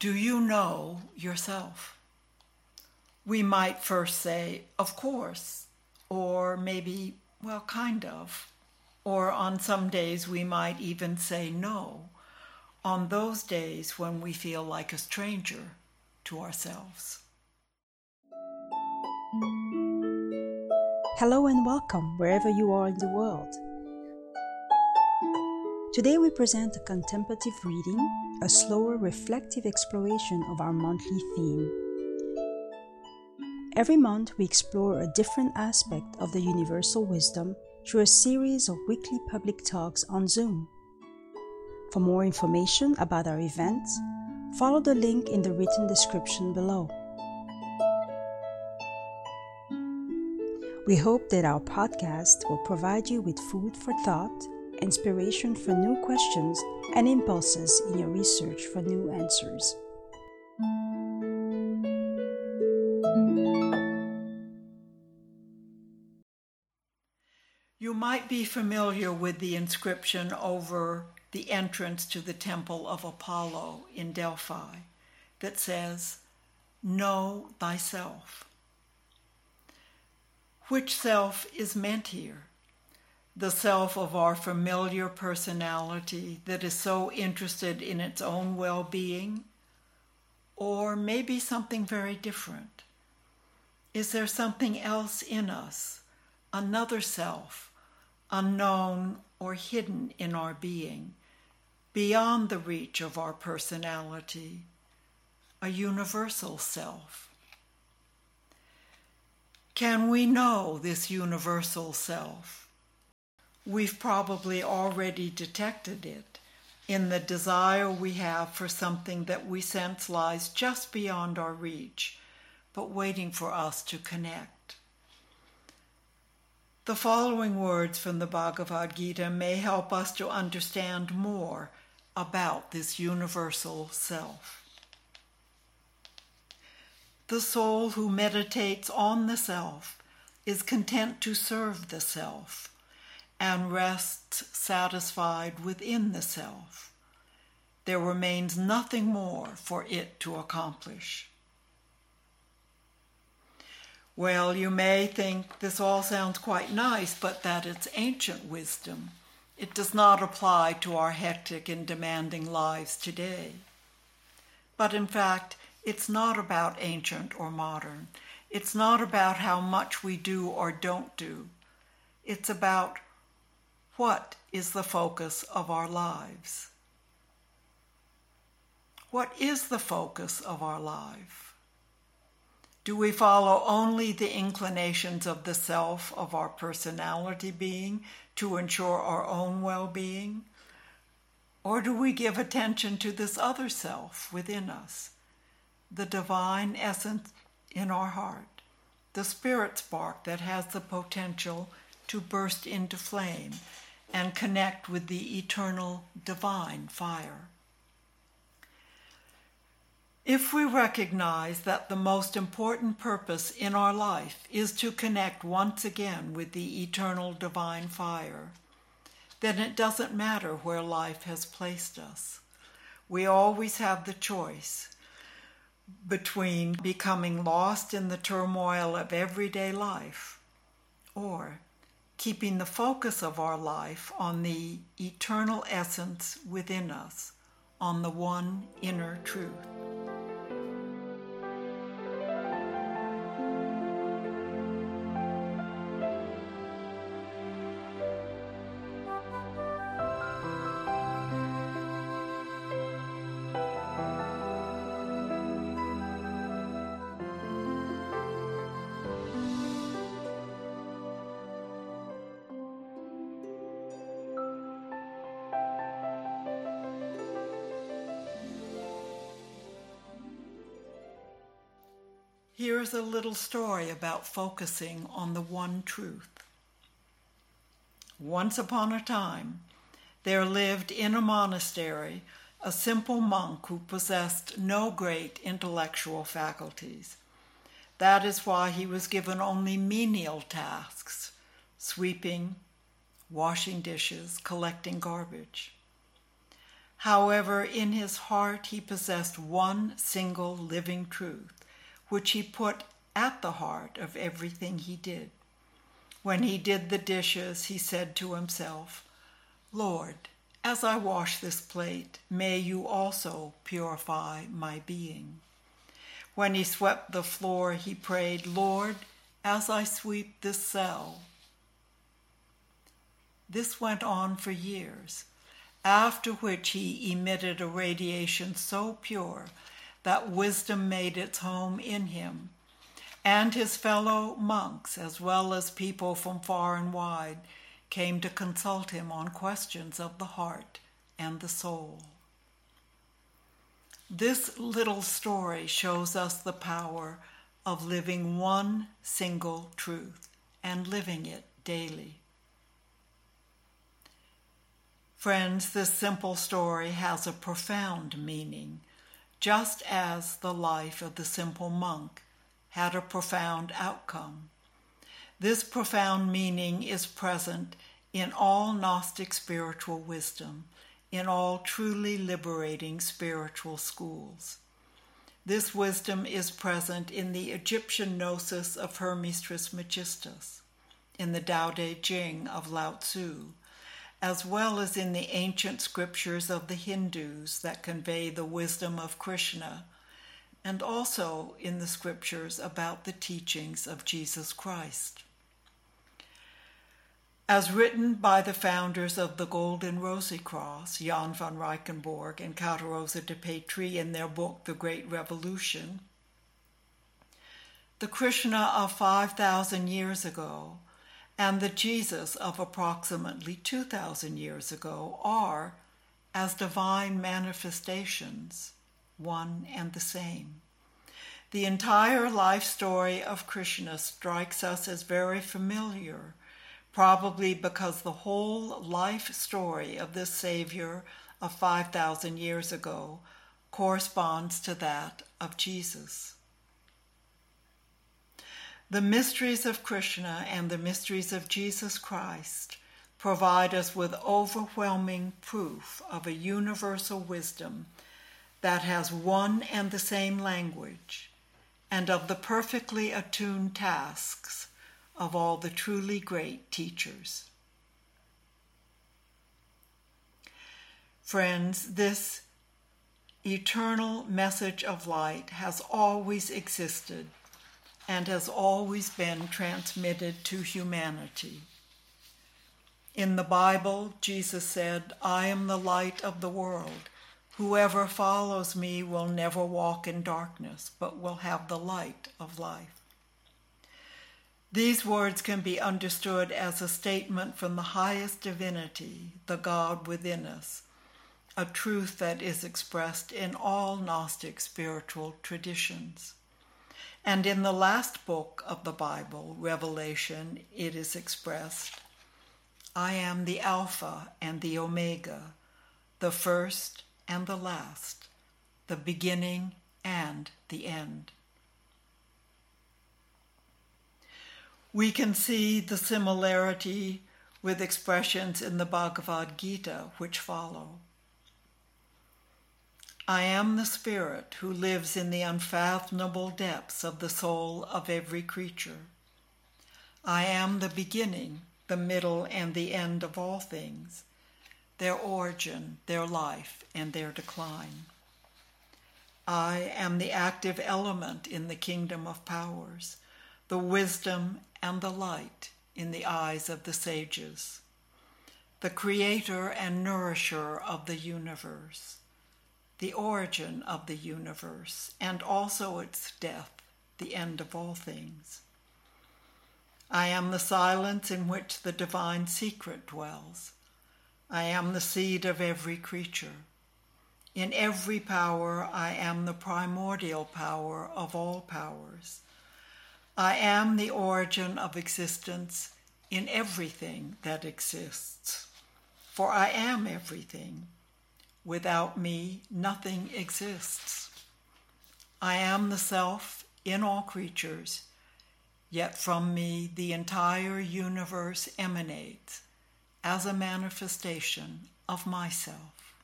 Do you know yourself? We might first say, Of course, or maybe, Well, kind of. Or on some days we might even say no, on those days when we feel like a stranger to ourselves. Hello and welcome wherever you are in the world. Today we present a contemplative reading, a slower reflective exploration of our monthly theme. Every month we explore a different aspect of the universal wisdom through a series of weekly public talks on Zoom. For more information about our events, follow the link in the written description below. We hope that our podcast will provide you with food for thought inspiration for new questions, and impulses in your research for new answers. You might be familiar with the inscription over the entrance to the Temple of Apollo in Delphi that says, Know thyself. Which self is meant here? The self of our familiar personality that is so interested in its own well being? Or maybe something very different? Is there something else in us, another self, unknown or hidden in our being, beyond the reach of our personality, a universal self? Can we know this universal self? We've probably already detected it in the desire we have for something that we sense lies just beyond our reach, but waiting for us to connect. The following words from the Bhagavad Gita may help us to understand more about this universal self. The soul who meditates on the self is content to serve the self and rests satisfied within the self. There remains nothing more for it to accomplish. Well, you may think this all sounds quite nice, but that it's ancient wisdom. It does not apply to our hectic and demanding lives today. But in fact, it's not about ancient or modern. It's not about how much we do or don't do. It's about what is the focus of our lives? What is the focus of our life? Do we follow only the inclinations of the self of our personality being to ensure our own well being? Or do we give attention to this other self within us, the divine essence in our heart, the spirit spark that has the potential to burst into flame and connect with the eternal divine fire. If we recognize that the most important purpose in our life is to connect once again with the eternal divine fire, then it doesn't matter where life has placed us. We always have the choice between becoming lost in the turmoil of everyday life or keeping the focus of our life on the eternal essence within us, on the one inner truth. Here's a little story about focusing on the one truth. Once upon a time, there lived in a monastery a simple monk who possessed no great intellectual faculties. That is why he was given only menial tasks sweeping, washing dishes, collecting garbage. However, in his heart he possessed one single living truth, which he put at the heart of everything he did. When he did the dishes, he said to himself, Lord, as I wash this plate, may you also purify my being. When he swept the floor, he prayed, Lord, as I sweep this cell. This went on for years, after which he emitted a radiation so pure that wisdom made its home in him, and his fellow monks, as well as people from far and wide, came to consult him on questions of the heart and the soul. This little story shows us the power of living one single truth and living it daily. Friends, this simple story has a profound meaning, just as the life of the simple monk had a profound outcome. This profound meaning is present in all Gnostic spiritual wisdom, in all truly liberating spiritual schools. This wisdom is present in the Egyptian gnosis of Hermes Trismegistus, in the Tao Te Ching of Lao Tzu, as well as in the ancient scriptures of the Hindus that convey the wisdom of Krishna, and also in the scriptures about the teachings of Jesus Christ. As written by the founders of the Golden Rosy Cross, Jan van Rijckenborgh and Rosa de Petri, in their book The Great Revolution, the Krishna of 5,000 years ago and the Jesus of approximately 2,000 years ago are, as divine manifestations, one and the same. The entire life story of Krishna strikes us as very familiar, probably because the whole life story of this Savior of 5,000 years ago corresponds to that of Jesus. The mysteries of Krishna and the mysteries of Jesus Christ provide us with overwhelming proof of a universal wisdom that has one and the same language and of the perfectly attuned tasks of all the truly great teachers. Friends, this eternal message of light has always existed and has always been transmitted to humanity. In the Bible, Jesus said, I am the light of the world. Whoever follows me will never walk in darkness, but will have the light of life. These words can be understood as a statement from the highest divinity, the God within us, a truth that is expressed in all Gnostic spiritual traditions. And in the last book of the Bible, Revelation, it is expressed I am the Alpha and the Omega, the first and the last, the beginning and the end. We can see the similarity with expressions in the Bhagavad Gita which follow. I am the spirit who lives in the unfathomable depths of the soul of every creature. I am the beginning, the middle, and the end of all things, their origin, their life, and their decline. I am the active element in the kingdom of powers, the wisdom and the light in the eyes of the sages, the creator and nourisher of the universe the origin of the universe, and also its death, the end of all things. I am the silence in which the divine secret dwells. I am the seed of every creature. In every power, I am the primordial power of all powers. I am the origin of existence in everything that exists, for I am everything. Without me, nothing exists. I am the self in all creatures, yet from me the entire universe emanates as a manifestation of myself.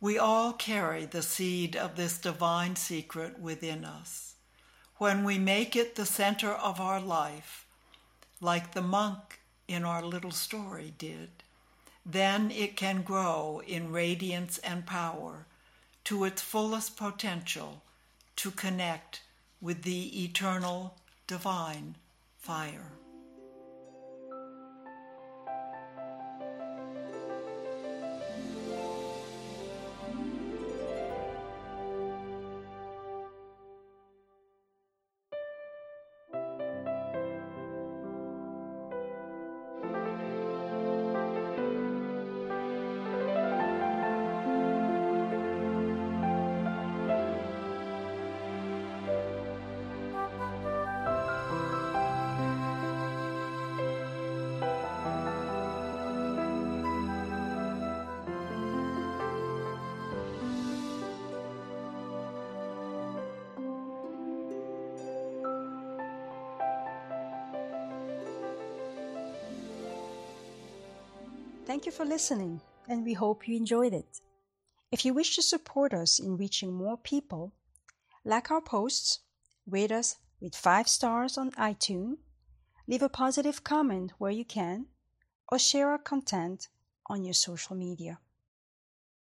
We all carry the seed of this divine secret within us. When we make it the center of our life, like the monk in our little story did, then it can grow in radiance and power to its fullest potential to connect with the eternal divine fire. Thank you for listening, and we hope you enjoyed it. If you wish to support us in reaching more people, like our posts, rate us with 5 stars on iTunes, leave a positive comment where you can, or share our content on your social media.